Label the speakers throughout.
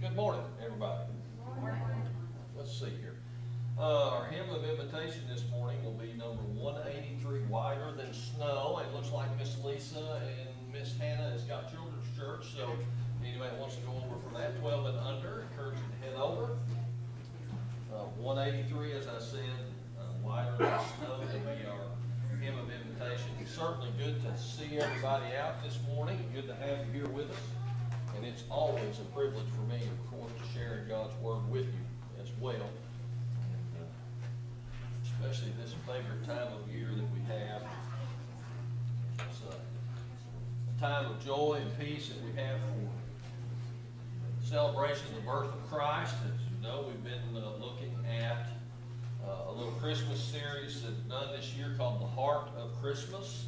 Speaker 1: Good morning, everybody. Let's see here. Uh, our hymn of invitation this morning will be number one eighty-three, Whiter Than Snow. It looks like Miss Lisa and Miss Hannah has got children's church, so anybody wants to go over for that, twelve and under, encourage you to head over. Uh, one eighty-three, as I said, uh, Whiter Than Snow will be our hymn of invitation. It's certainly good to see everybody out this morning, and good to have you here with us. And it's always a privilege for me, of course, to share God's word with you as well. Uh, Especially this favorite time of year that we have. It's uh, a time of joy and peace that we have for celebration of the birth of Christ. As you know, we've been uh, looking at uh, a little Christmas series that's done this year called The Heart of Christmas.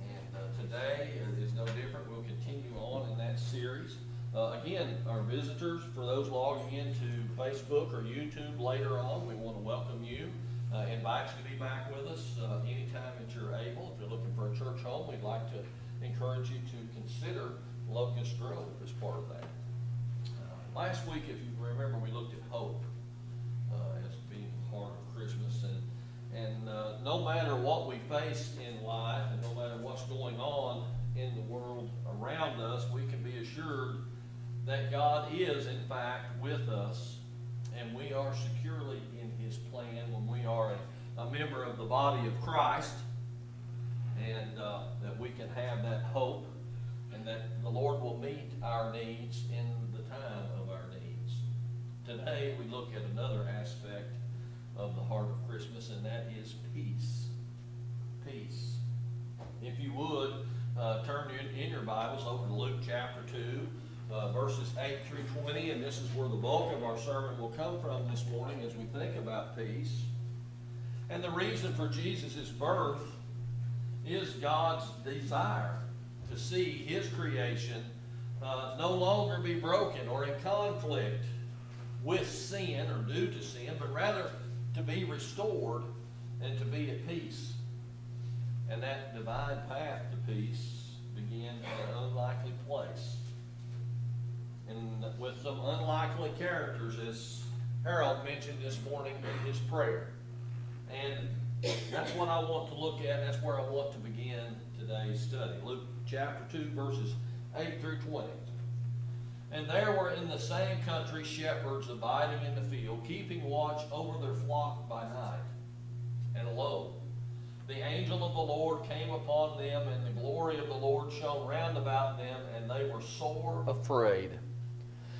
Speaker 1: And uh, today is no different. We'll continue on in that series. Uh, again, our visitors, for those logging into Facebook or YouTube later on, we want to welcome you. Uh, invite you to be back with us uh, anytime that you're able. If you're looking for a church home, we'd like to encourage you to consider Locust Grove as part of that. Uh, last week, if you remember, we looked at hope uh, as being part of Christmas. And, and uh, no matter what we face in life and no matter what's going on in the world around us, we can be assured that God is, in fact, with us and we are securely in His plan when we are a, a member of the body of Christ and uh, that we can have that hope and that the Lord will meet our needs in the time of our needs. Today, we look at another aspect of the heart of Christmas, and that is peace. Peace. If you would, uh, turn in, in your Bibles over to Luke chapter 2, uh, verses 8 through 20, and this is where the bulk of our sermon will come from this morning as we think about peace. And the reason for Jesus' birth is God's desire to see His creation uh, no longer be broken or in conflict with sin or due to sin, but rather to be restored and to be at peace. And that divine path to peace began in an unlikely place. And with some unlikely characters, as Harold mentioned this morning in his prayer. And that's what I want to look at. That's where I want to begin today's study. Luke chapter 2, verses 8 through 20. And there were in the same country shepherds abiding in the field, keeping watch over their flock by night. And lo, the angel of the Lord came upon them, and the glory of the Lord shone round about them, and they were sore afraid.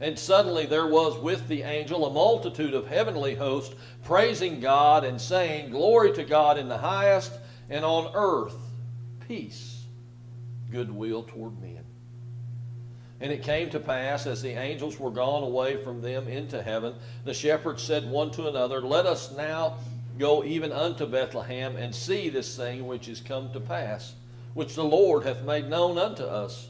Speaker 1: And suddenly there was with the angel a multitude of heavenly hosts, praising God and saying, Glory to God in the highest, and on earth peace, goodwill toward men. And it came to pass, as the angels were gone away from them into heaven, the shepherds said one to another, Let us now go even unto Bethlehem, and see this thing which is come to pass, which the Lord hath made known unto us.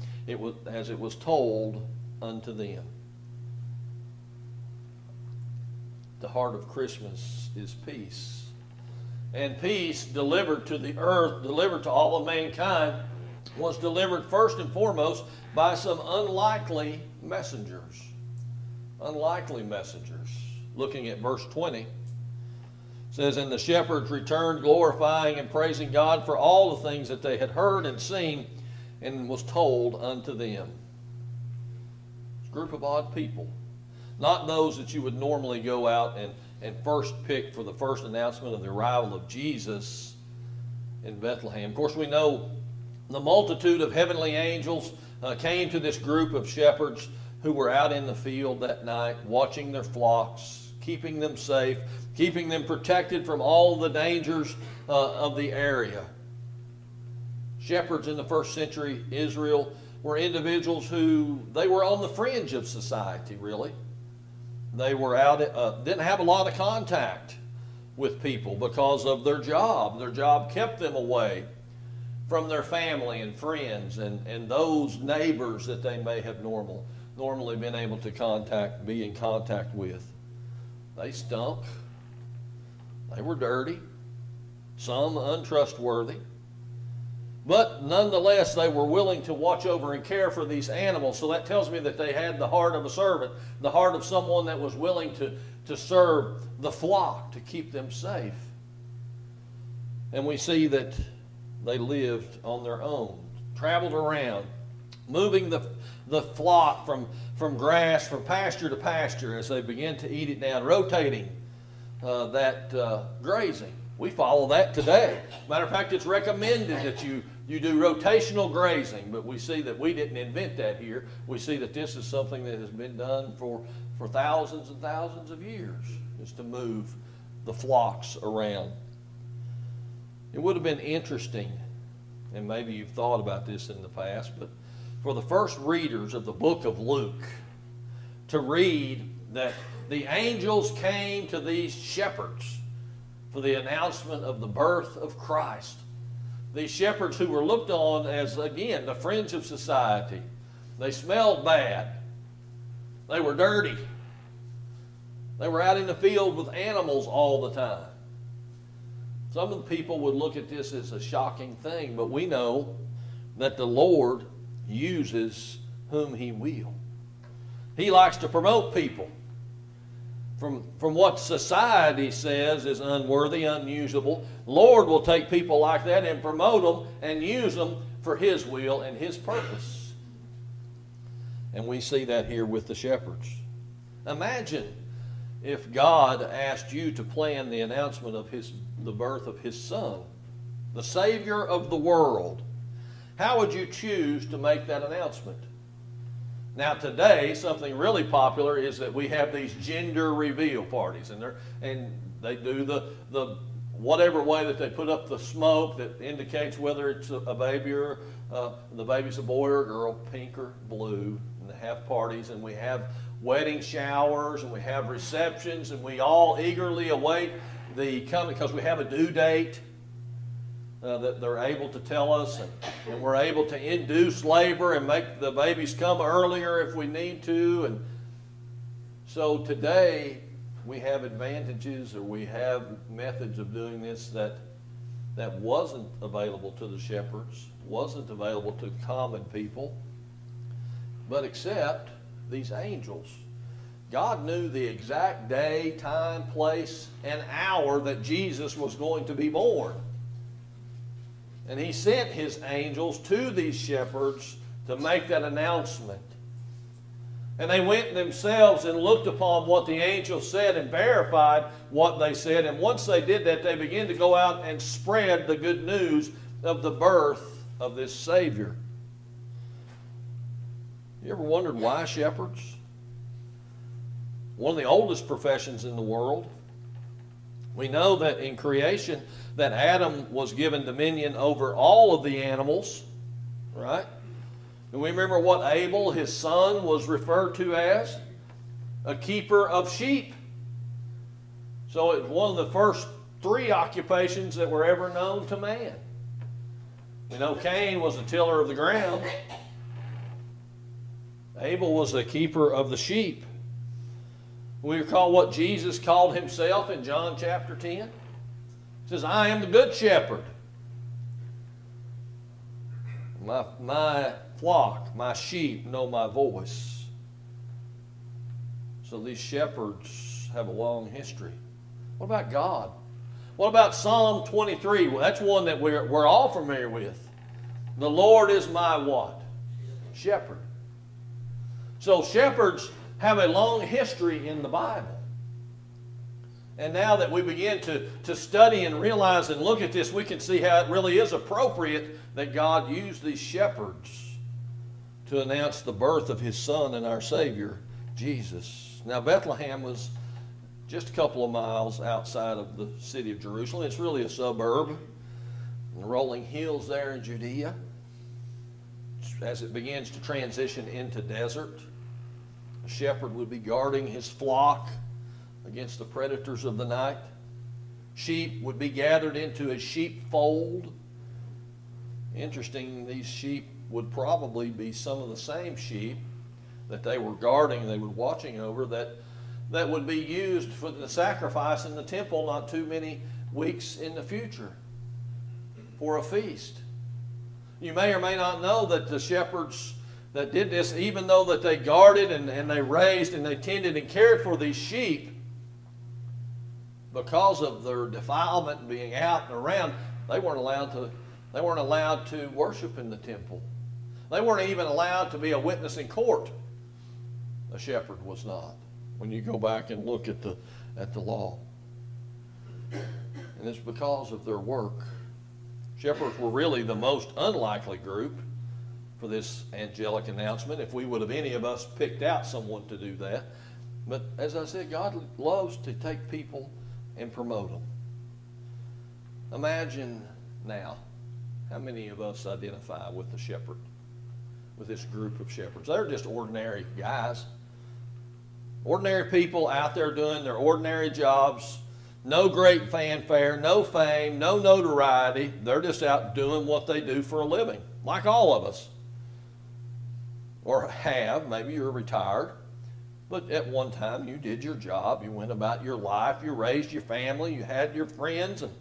Speaker 1: it was, as it was told unto them. The heart of Christmas is peace. And peace delivered to the earth, delivered to all of mankind, was delivered first and foremost by some unlikely messengers. Unlikely messengers. Looking at verse 20 says, And the shepherds returned, glorifying and praising God for all the things that they had heard and seen, and was told unto them. Group of odd people. not those that you would normally go out and, and first pick for the first announcement of the arrival of Jesus in Bethlehem. Of course, we know the multitude of heavenly angels uh, came to this group of shepherds who were out in the field that night watching their flocks, keeping them safe, keeping them protected from all the dangers uh, of the area. Shepherds in the first century Israel were individuals who they were on the fringe of society, really. They were out, uh, didn't have a lot of contact with people because of their job. Their job kept them away from their family and friends and, and those neighbors that they may have normal, normally been able to contact, be in contact with. They stunk. They were dirty. Some untrustworthy. But nonetheless, they were willing to watch over and care for these animals. So that tells me that they had the heart of a servant, the heart of someone that was willing to, to serve the flock, to keep them safe. And we see that they lived on their own, traveled around, moving the, the flock from, from grass, from pasture to pasture as they began to eat it down, rotating uh, that uh, grazing. We follow that today. Matter of fact, it's recommended that you, you do rotational grazing, but we see that we didn't invent that here. We see that this is something that has been done for, for thousands and thousands of years, is to move the flocks around. It would have been interesting, and maybe you've thought about this in the past, but for the first readers of the book of Luke to read that the angels came to these shepherds for the announcement of the birth of Christ. These shepherds who were looked on as, again, the fringe of society. They smelled bad. They were dirty. They were out in the field with animals all the time. Some of the people would look at this as a shocking thing, but we know that the Lord uses whom He will. He likes to promote people from, from what society says is unworthy, unusable. Lord will take people like that and promote them and use them for His will and His purpose. And we see that here with the shepherds. Imagine if God asked you to plan the announcement of his, the birth of His Son, the Savior of the world, how would you choose to make that announcement? Now today, something really popular is that we have these gender reveal parties, and they and they do the the whatever way that they put up the smoke that indicates whether it's a, a baby or uh, the baby's a boy or a girl, pink or blue, and they have parties, and we have wedding showers and we have receptions and we all eagerly await the coming because we have a due date uh, that they're able to tell us and, and, we're able to induce labor and make the babies come earlier if we need to and so today we have advantages or we have methods of doing this that that wasn't available to the shepherds wasn't available to common people but except these angels. God knew the exact day, time, place, and hour that Jesus was going to be born. And he sent his angels to these shepherds to make that announcement. And they went themselves and looked upon what the angels said and verified what they said. And once they did that, they began to go out and spread the good news of the birth of this Savior. You ever wondered why shepherds? One of the oldest professions in the world. We know that in creation that Adam was given dominion over all of the animals, right? And we remember what Abel, his son, was referred to as? A keeper of sheep. So it was one of the first three occupations that were ever known to man. We know Cain was a tiller of the ground. Abel was the keeper of the sheep. We recall what Jesus called himself in John chapter 10. He says, I am the good shepherd. My, my flock, my sheep know my voice. So these shepherds have a long history. What about God? What about Psalm 23? Well, that's one that we're, we're all familiar with. The Lord is my what? Shepherd. So shepherds have a long history in the Bible. And now that we begin to, to study and realize and look at this, we can see how it really is appropriate that God used these shepherds to announce the birth of his son and our Savior, Jesus. Now, Bethlehem was just a couple of miles outside of the city of Jerusalem. It's really a suburb. The rolling hills there in Judea. As it begins to transition into desert, a shepherd would be guarding his flock against the predators of the night. Sheep would be gathered into a sheepfold. Interesting, these sheep would probably be some of the same sheep that they were guarding, they were watching over, that, that would be used for the sacrifice in the temple not too many weeks in the future for a feast. You may or may not know that the shepherds that did this, even though that they guarded and, and they raised and they tended and cared for these sheep, because of their defilement and being out and around, they weren't allowed to they weren't allowed to worship in the temple. They weren't even allowed to be a witness in court. A shepherd was not. When you go back and look at the at the law. And it's because of their work. Shepherds were really the most unlikely group for this angelic announcement if we would have any of us picked out someone to do that. But as I said, God loves to take people and promote them. Imagine now how many of us identify with the shepherd, with this group of shepherds. They're just ordinary guys, ordinary people out there doing their ordinary jobs. No great fanfare, no fame, no notoriety. They're just out doing what they do for a living, like all of us. Or have, maybe you're retired. But at one time, you did your job. You went about your life. You raised your family. You had your friends, and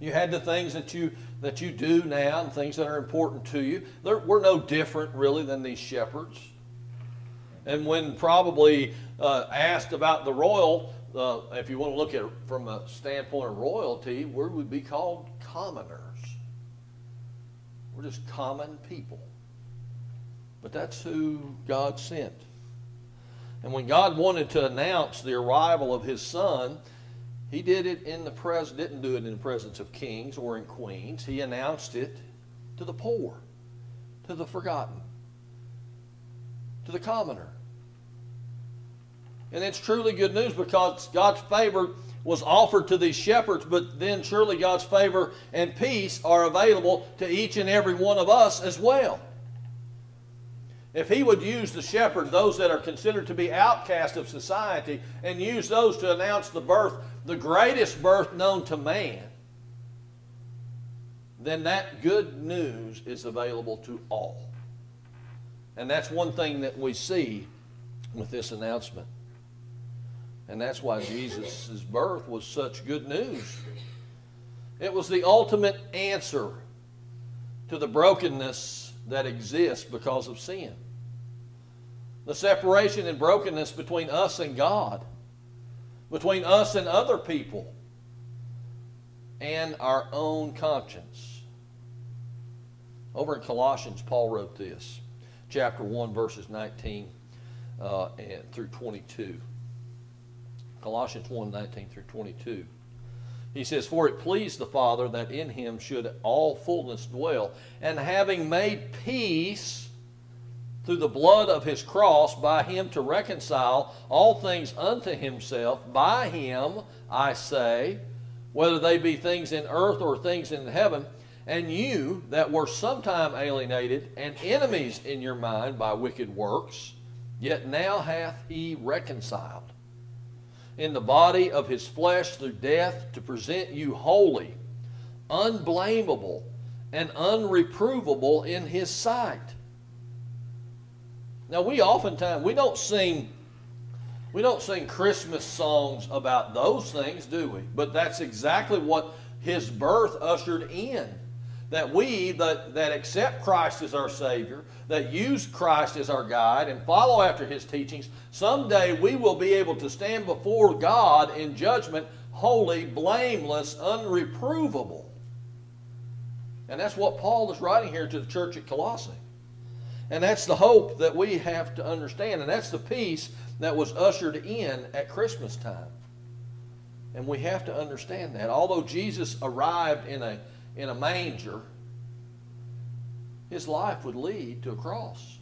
Speaker 1: you had the things that you that you do now, and things that are important to you. We're no different, really, than these shepherds. And when probably uh, asked about the royal, uh, if you want to look at it from a standpoint of royalty, we would be called commoners. We're just common people. But that's who God sent. And when God wanted to announce the arrival of his son, he did it in the pres didn't do it in the presence of kings or in queens. He announced it to the poor, to the forgotten, to the commoner. And it's truly good news because God's favor was offered to these shepherds, but then surely God's favor and peace are available to each and every one of us as well. If he would use the shepherd, those that are considered to be outcast of society, and use those to announce the birth, the greatest birth known to man, then that good news is available to all. And that's one thing that we see with this announcement. And that's why Jesus' birth was such good news. It was the ultimate answer to the brokenness that exists because of sin. The separation and brokenness between us and God, between us and other people, and our own conscience. Over in Colossians, Paul wrote this, chapter 1, verses 19 uh, and through 22. Colossians 1 19 through 22. He says, For it pleased the Father that in him should all fullness dwell, and having made peace through the blood of his cross, by him to reconcile all things unto himself, by him, I say, whether they be things in earth or things in heaven, and you that were sometime alienated and enemies in your mind by wicked works, yet now hath he reconciled in the body of his flesh through death to present you holy, unblameable, and unreprovable in his sight. Now we oftentimes we don't sing we don't sing Christmas songs about those things, do we? But that's exactly what his birth ushered in that we that, that accept Christ as our Savior, that use Christ as our guide, and follow after His teachings, someday we will be able to stand before God in judgment, holy, blameless, unreprovable. And that's what Paul is writing here to the church at Colossae. And that's the hope that we have to understand. And that's the peace that was ushered in at Christmas time. And we have to understand that. Although Jesus arrived in a, in a manger, his life would lead to a cross.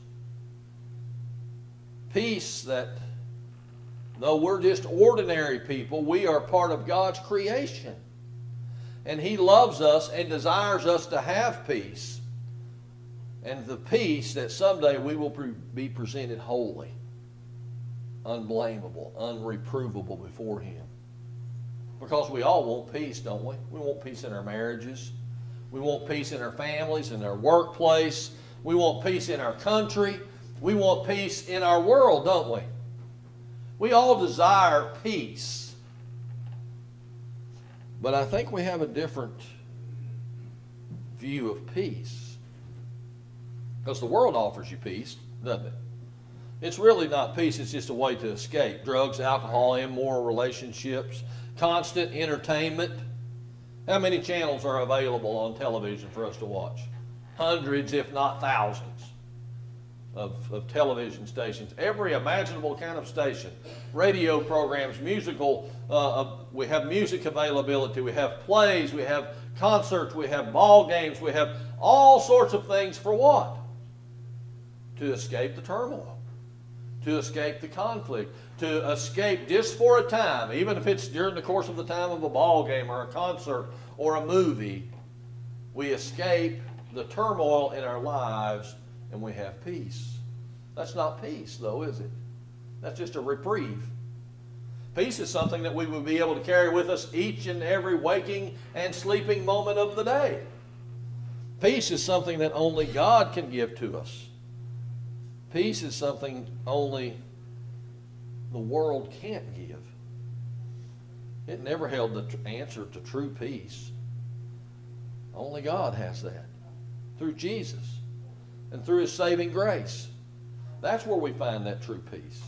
Speaker 1: Peace that, though we're just ordinary people, we are part of God's creation. And He loves us and desires us to have peace. And the peace that someday we will be presented holy, unblameable, unreprovable before Him. Because we all want peace, don't we? We want peace in our marriages. We want peace in our families, in our workplace. We want peace in our country. We want peace in our world, don't we? We all desire peace. But I think we have a different view of peace. Because the world offers you peace, doesn't it? It's really not peace, it's just a way to escape. Drugs, alcohol, immoral relationships, constant entertainment. How many channels are available on television for us to watch? Hundreds, if not thousands, of, of television stations. Every imaginable kind of station. Radio programs, musical, uh, uh, we have music availability, we have plays, we have concerts, we have ball games, we have all sorts of things for what? To escape the turmoil, to escape the conflict, to escape just for a time, even if it's during the course of the time of a ball game or a concert or a movie, we escape the turmoil in our lives and we have peace. That's not peace, though, is it? That's just a reprieve. Peace is something that we would be able to carry with us each and every waking and sleeping moment of the day. Peace is something that only God can give to us. Peace is something only the world can't give. It never held the answer to true peace. Only God has that through Jesus and through His saving grace. That's where we find that true peace.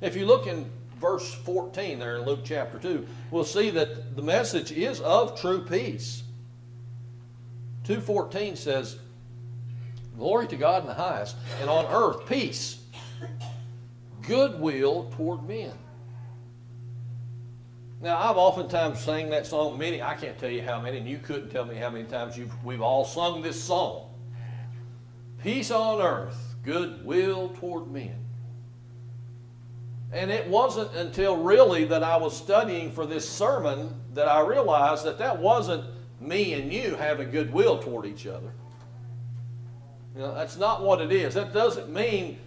Speaker 1: If you look in verse 14 there in Luke chapter 2, we'll see that the message is of true peace. 2:14 says, "Glory to God in the highest, and on earth peace, goodwill toward men. Now, I've oftentimes sang that song many, I can't tell you how many, and you couldn't tell me how many times we've all sung this song. Peace on earth, goodwill toward men. And it wasn't until really that I was studying for this sermon that I realized that that wasn't me and you having goodwill toward each other. You know, that's not what it is. That doesn't mean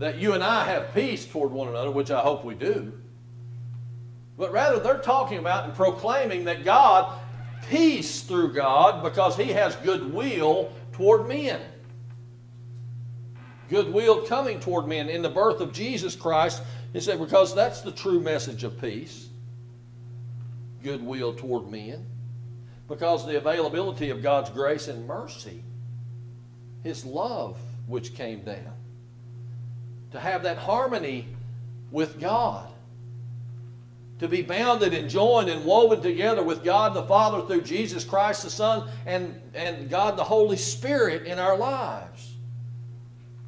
Speaker 1: that you and I have peace toward one another, which I hope we do. But rather, they're talking about and proclaiming that God, peace through God, because He has goodwill toward men. Goodwill coming toward men in the birth of Jesus Christ. He said, because that's the true message of peace. Goodwill toward men. Because the availability of God's grace and mercy, His love which came down to have that harmony with God, to be bounded and joined and woven together with God the Father through Jesus Christ the Son and, and God the Holy Spirit in our lives.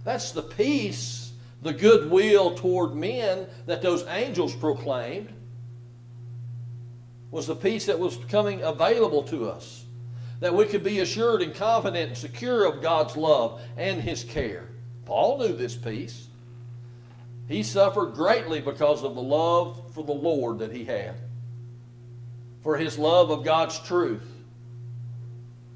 Speaker 1: That's the peace, the goodwill toward men that those angels proclaimed was the peace that was coming available to us. That we could be assured and confident and secure of God's love and His care. Paul knew this peace. He suffered greatly because of the love for the Lord that he had, for his love of God's truth,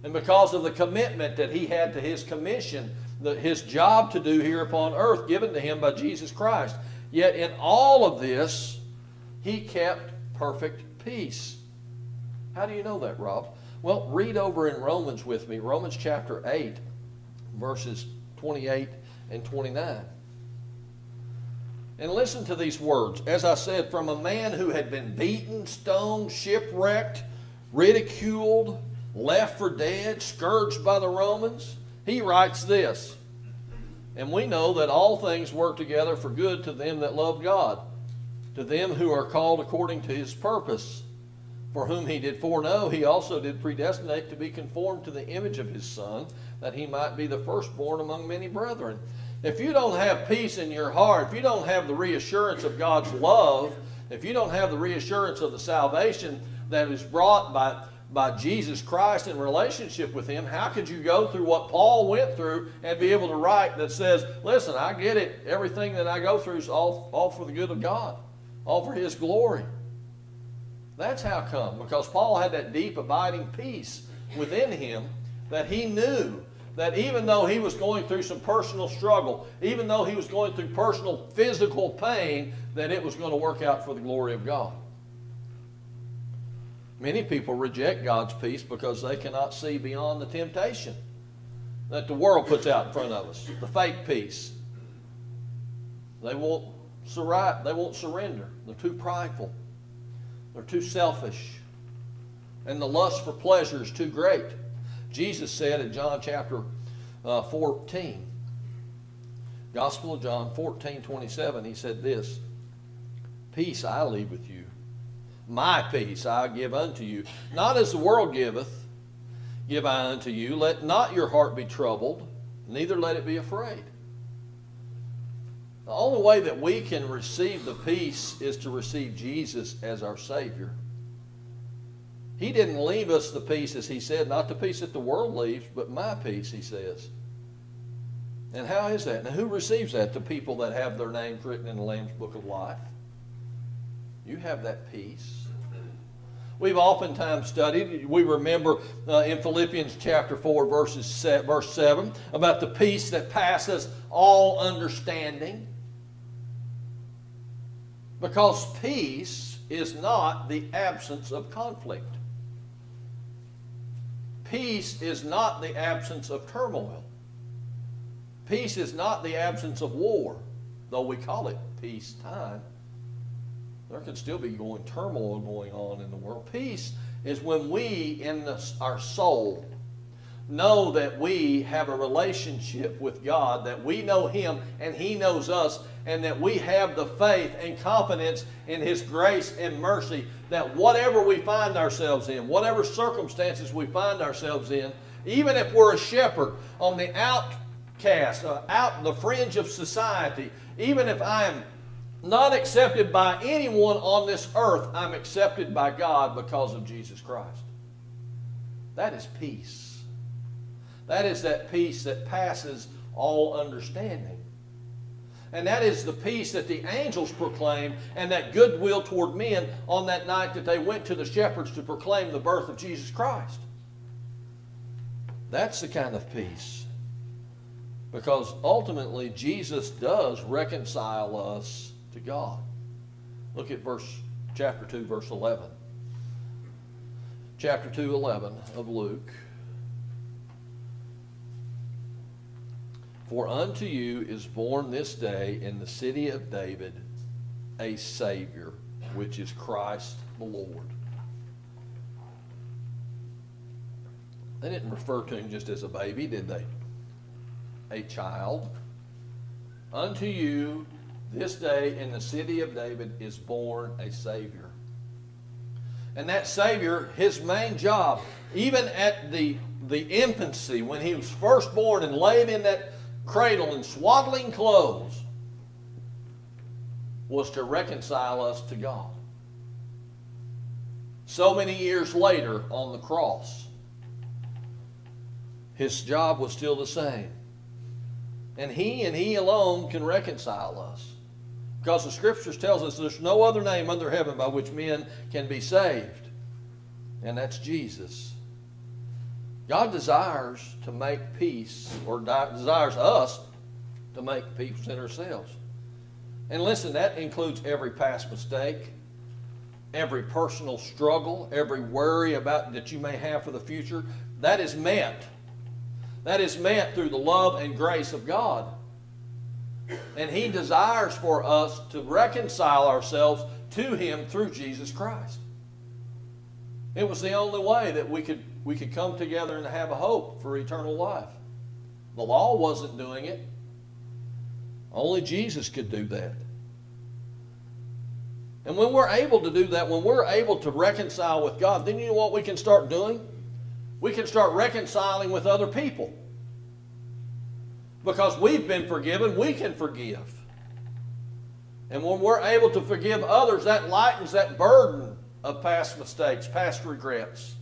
Speaker 1: and because of the commitment that he had to his commission, the, his job to do here upon earth given to him by Jesus Christ. Yet in all of this, he kept perfect peace. How do you know that, Rob? Well, read over in Romans with me, Romans chapter 8, verses 28 and 29. And listen to these words. As I said, from a man who had been beaten, stoned, shipwrecked, ridiculed, left for dead, scourged by the Romans, he writes this. And we know that all things work together for good to them that love God, to them who are called according to his purpose. For whom he did foreknow, he also did predestinate to be conformed to the image of his Son, that he might be the firstborn among many brethren. If you don't have peace in your heart, if you don't have the reassurance of God's love, if you don't have the reassurance of the salvation that is brought by, by Jesus Christ in relationship with Him, how could you go through what Paul went through and be able to write that says, listen, I get it. Everything that I go through is all, all for the good of God, all for His glory. That's how come. Because Paul had that deep, abiding peace within him that he knew that even though he was going through some personal struggle, even though he was going through personal physical pain, that it was going to work out for the glory of God. Many people reject God's peace because they cannot see beyond the temptation that the world puts out in front of us, the fake peace. They won't, they won't surrender. They're too prideful. They're too selfish. And the lust for pleasure is too great. Jesus said in John chapter uh, 14, Gospel of John 14, 27, he said this Peace I leave with you. My peace I give unto you. Not as the world giveth, give I unto you. Let not your heart be troubled, neither let it be afraid. The only way that we can receive the peace is to receive Jesus as our Savior. He didn't leave us the peace, as He said, not the peace that the world leaves, but my peace, He says. And how is that? Now, who receives that? The people that have their names written in the Lamb's Book of Life. You have that peace. We've oftentimes studied, we remember uh, in Philippians chapter 4, verses, verse 7, about the peace that passes all understanding. Because peace is not the absence of conflict. Peace is not the absence of turmoil. Peace is not the absence of war, though we call it peace time. There can still be going turmoil going on in the world. Peace is when we, in the, our soul, know that we have a relationship with God, that we know Him and He knows us, and that we have the faith and confidence in His grace and mercy that whatever we find ourselves in, whatever circumstances we find ourselves in, even if we're a shepherd on the outcast, uh, out the fringe of society, even if I am not accepted by anyone on this earth, I'm accepted by God because of Jesus Christ. That is peace. That is that peace that passes all understanding. And that is the peace that the angels proclaim and that goodwill toward men on that night that they went to the shepherds to proclaim the birth of Jesus Christ. That's the kind of peace. Because ultimately, Jesus does reconcile us to God. Look at verse chapter 2, verse 11. Chapter 2, 11 of Luke. For unto you is born this day in the city of David a Savior, which is Christ the Lord. They didn't refer to him just as a baby, did they? A child. Unto you this day in the city of David is born a Savior. And that Savior, his main job, even at the, the infancy, when he was first born and laid in that cradle in swaddling clothes was to reconcile us to God. So many years later on the cross, his job was still the same. And he and he alone can reconcile us. Because the scriptures tells us there's no other name under heaven by which men can be saved. And that's Jesus. God desires to make peace, or desires us to make peace in ourselves. And listen, that includes every past mistake, every personal struggle, every worry about that you may have for the future. That is met. That is met through the love and grace of God. And He desires for us to reconcile ourselves to Him through Jesus Christ. It was the only way that we could we could come together and have a hope for eternal life. The law wasn't doing it. Only Jesus could do that. And when we're able to do that, when we're able to reconcile with God, then you know what we can start doing? We can start reconciling with other people. Because we've been forgiven, we can forgive. And when we're able to forgive others, that lightens that burden of past mistakes, past regrets.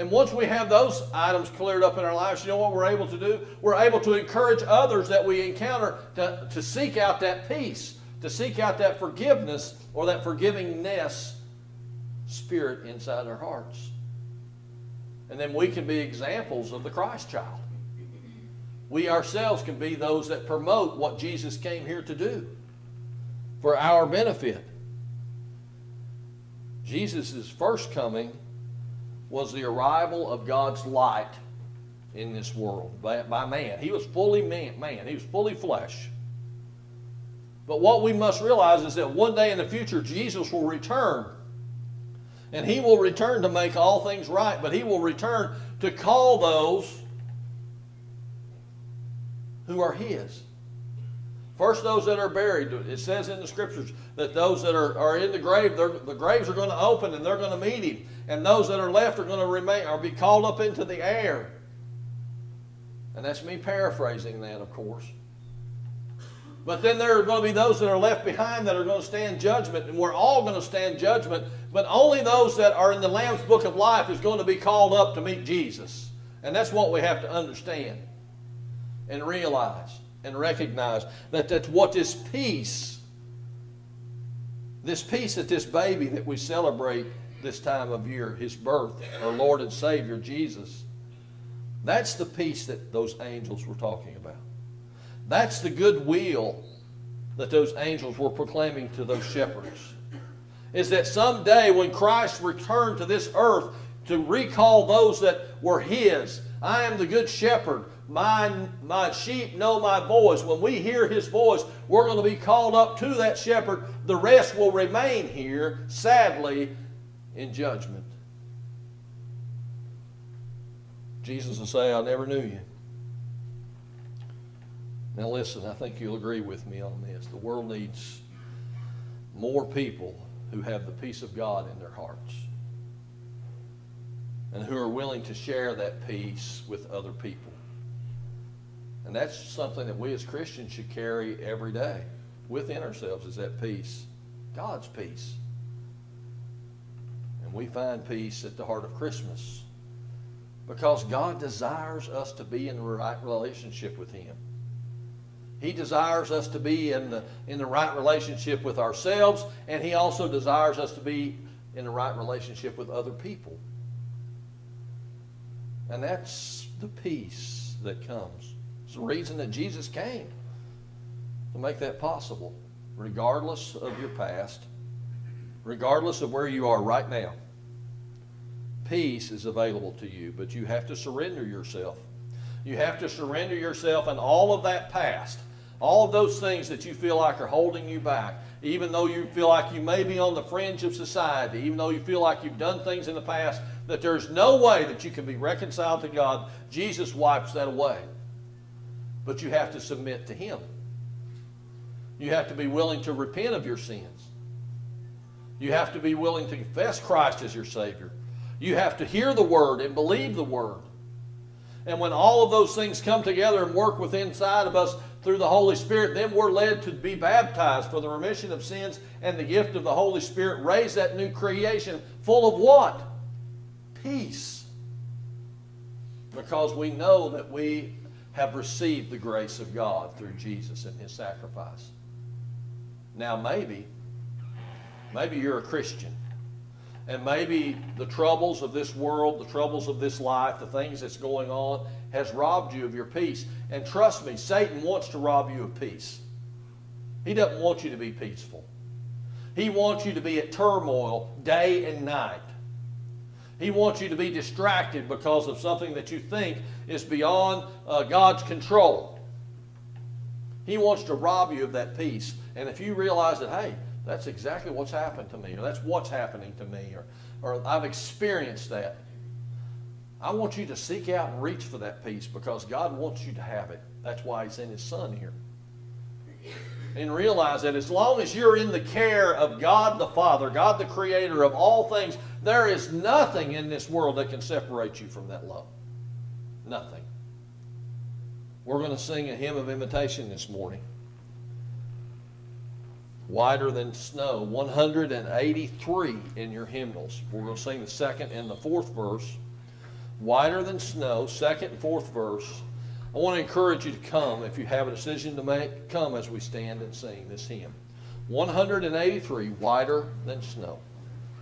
Speaker 1: And once we have those items cleared up in our lives, you know what we're able to do? We're able to encourage others that we encounter to, to seek out that peace, to seek out that forgiveness or that forgivingness spirit inside their hearts. And then we can be examples of the Christ child. We ourselves can be those that promote what Jesus came here to do for our benefit. Jesus' first coming was the arrival of God's light in this world by, by man. He was fully man, man, he was fully flesh. But what we must realize is that one day in the future, Jesus will return. And he will return to make all things right, but he will return to call those who are his. First, those that are buried. It says in the scriptures that those that are, are in the grave, the graves are going to open and they're going to meet him. And those that are left are going to remain or be called up into the air. And that's me paraphrasing that, of course. But then there are going to be those that are left behind that are going to stand judgment, and we're all going to stand judgment, but only those that are in the Lamb's Book of Life is going to be called up to meet Jesus. And that's what we have to understand and realize and recognize that that's what this peace, this peace that this baby that we celebrate this time of year, his birth, our Lord and Savior, Jesus, that's the peace that those angels were talking about. That's the goodwill that those angels were proclaiming to those shepherds. Is that someday when Christ returned to this earth to recall those that were His, I am the good shepherd. My, my sheep know my voice. When we hear His voice, we're going to be called up to that shepherd. The rest will remain here, sadly, in judgment. Jesus will say, I never knew you. Now, listen, I think you'll agree with me on this. The world needs more people who have the peace of God in their hearts and who are willing to share that peace with other people. And that's something that we as Christians should carry every day within ourselves is that peace, God's peace. And we find peace at the heart of Christmas because God desires us to be in the right relationship with Him. He desires us to be in the, in the right relationship with ourselves, and He also desires us to be in the right relationship with other people. And that's the peace that comes. It's the reason that Jesus came to make that possible, regardless of your past, regardless of where you are right now. Peace is available to you, but you have to surrender yourself. You have to surrender yourself and all of that past all of those things that you feel like are holding you back, even though you feel like you may be on the fringe of society, even though you feel like you've done things in the past that there's no way that you can be reconciled to God, Jesus wipes that away. But you have to submit to Him. You have to be willing to repent of your sins. You have to be willing to confess Christ as your Savior. You have to hear the Word and believe the Word. And when all of those things come together and work within inside of us, through the Holy Spirit, then we're led to be baptized for the remission of sins and the gift of the Holy Spirit. Raise that new creation full of what? Peace. Because we know that we have received the grace of God through Jesus and His sacrifice. Now, maybe, maybe you're a Christian. And maybe the troubles of this world, the troubles of this life, the things that's going on, has robbed you of your peace. And trust me, Satan wants to rob you of peace. He doesn't want you to be peaceful. He wants you to be at turmoil day and night. He wants you to be distracted because of something that you think is beyond uh, God's control. He wants to rob you of that peace. And if you realize that, hey, that's exactly what's happened to me, or that's what's happening to me, or, or I've experienced that, I want you to seek out and reach for that peace because God wants you to have it. That's why He sent His Son here. And realize that as long as you're in the care of God the Father, God the Creator of all things, there is nothing in this world that can separate you from that love. Nothing. we're going to sing a hymn of invitation this morning. Whiter than snow, 183 in your hymnals. We're going to sing the second and the fourth verse. Whiter than snow, second and fourth verse. I want to encourage you to come if you have a decision to make. Come as we stand and sing this hymn. 183, whiter than snow.